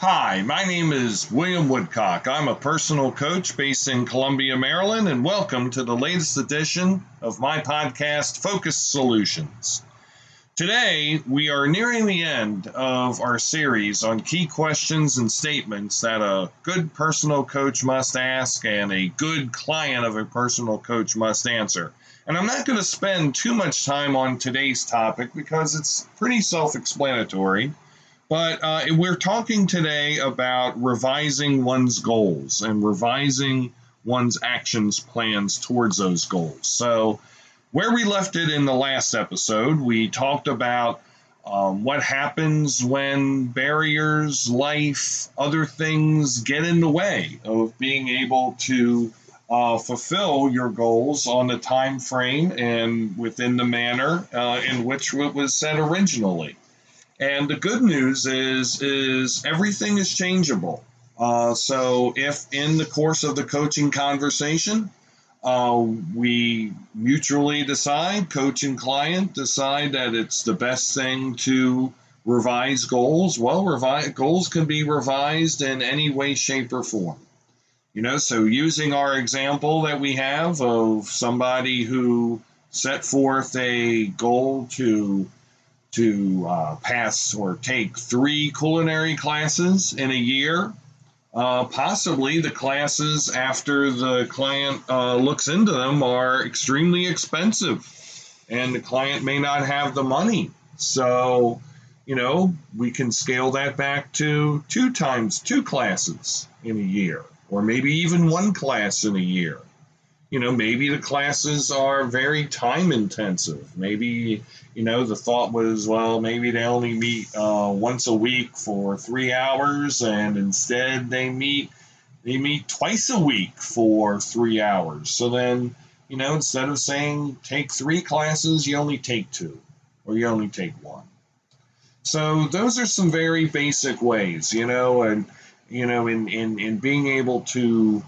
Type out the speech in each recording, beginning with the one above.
Hi, my name is William Woodcock. I'm a personal coach based in Columbia, Maryland, and welcome to the latest edition of my podcast, Focus Solutions. Today, we are nearing the end of our series on key questions and statements that a good personal coach must ask and a good client of a personal coach must answer. And I'm not going to spend too much time on today's topic because it's pretty self explanatory. But uh, we're talking today about revising one's goals and revising one's actions plans towards those goals. So, where we left it in the last episode, we talked about um, what happens when barriers, life, other things get in the way of being able to uh, fulfill your goals on the time frame and within the manner uh, in which it was set originally. And the good news is is everything is changeable. Uh, so if in the course of the coaching conversation, uh, we mutually decide, coach and client decide that it's the best thing to revise goals. Well, revise goals can be revised in any way, shape, or form. You know, so using our example that we have of somebody who set forth a goal to to uh, pass or take three culinary classes in a year. Uh, possibly the classes after the client uh, looks into them are extremely expensive and the client may not have the money. So, you know, we can scale that back to two times two classes in a year, or maybe even one class in a year you know, maybe the classes are very time intensive. Maybe, you know, the thought was, well, maybe they only meet uh, once a week for three hours, and instead they meet they meet twice a week for three hours. So then, you know, instead of saying take three classes, you only take two, or you only take one. So those are some very basic ways, you know, and you know, in in in being able to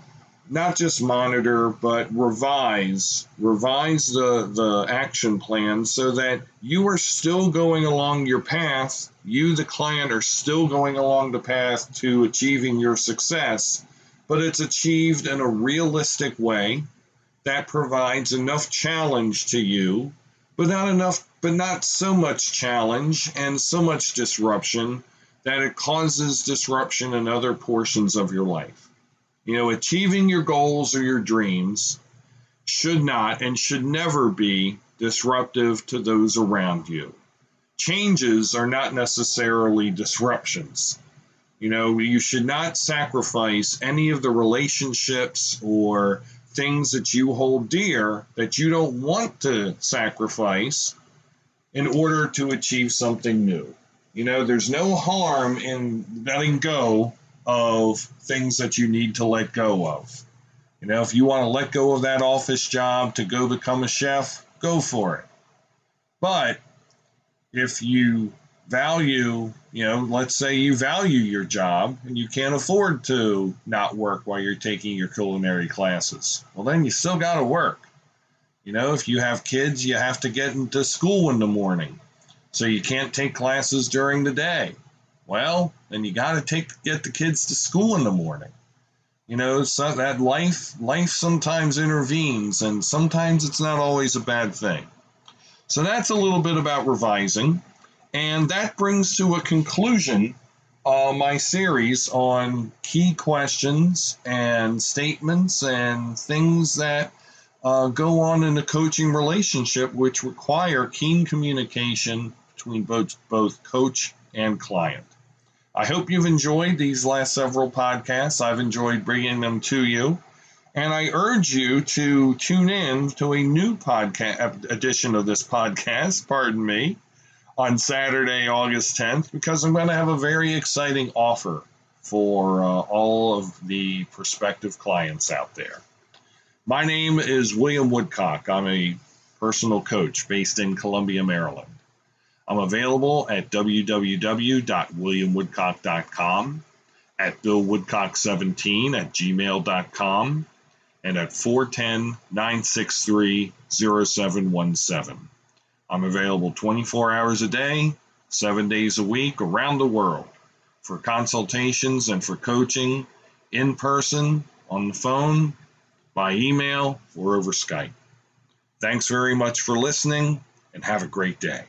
not just monitor but revise revise the the action plan so that you are still going along your path. You the client are still going along the path to achieving your success but it's achieved in a realistic way that provides enough challenge to you but not enough but not so much challenge and so much disruption that it causes disruption in other portions of your life you know, achieving your goals or your dreams should not and should never be disruptive to those around you. Changes are not necessarily disruptions. You know, you should not sacrifice any of the relationships or things that you hold dear that you don't want to sacrifice in order to achieve something new. You know, there's no harm in letting go of things that you need to let go of. You know, if you want to let go of that office job to go become a chef, go for it. But if you value, you know, let's say you value your job and you can't afford to not work while you're taking your culinary classes, well, then you still got to work. You know, if you have kids, you have to get into school in the morning. So you can't take classes during the day. Well, then you got to take get the kids to school in the morning. You know, so that life life sometimes intervenes, and sometimes it's not always a bad thing. So that's a little bit about revising, and that brings to a conclusion uh, my series on key questions and statements and things that uh, go on in a coaching relationship, which require keen communication between both both coach and client. I hope you've enjoyed these last several podcasts. I've enjoyed bringing them to you. And I urge you to tune in to a new podcast edition of this podcast, pardon me, on Saturday, August 10th, because I'm going to have a very exciting offer for uh, all of the prospective clients out there. My name is William Woodcock. I'm a personal coach based in Columbia, Maryland. I'm available at www.williamwoodcock.com, at billwoodcock17 at gmail.com, and at 410 963 0717. I'm available 24 hours a day, seven days a week around the world. for consultations and for coaching in person, on the phone, by email, or over Skype. Thanks very much for listening and have a great day.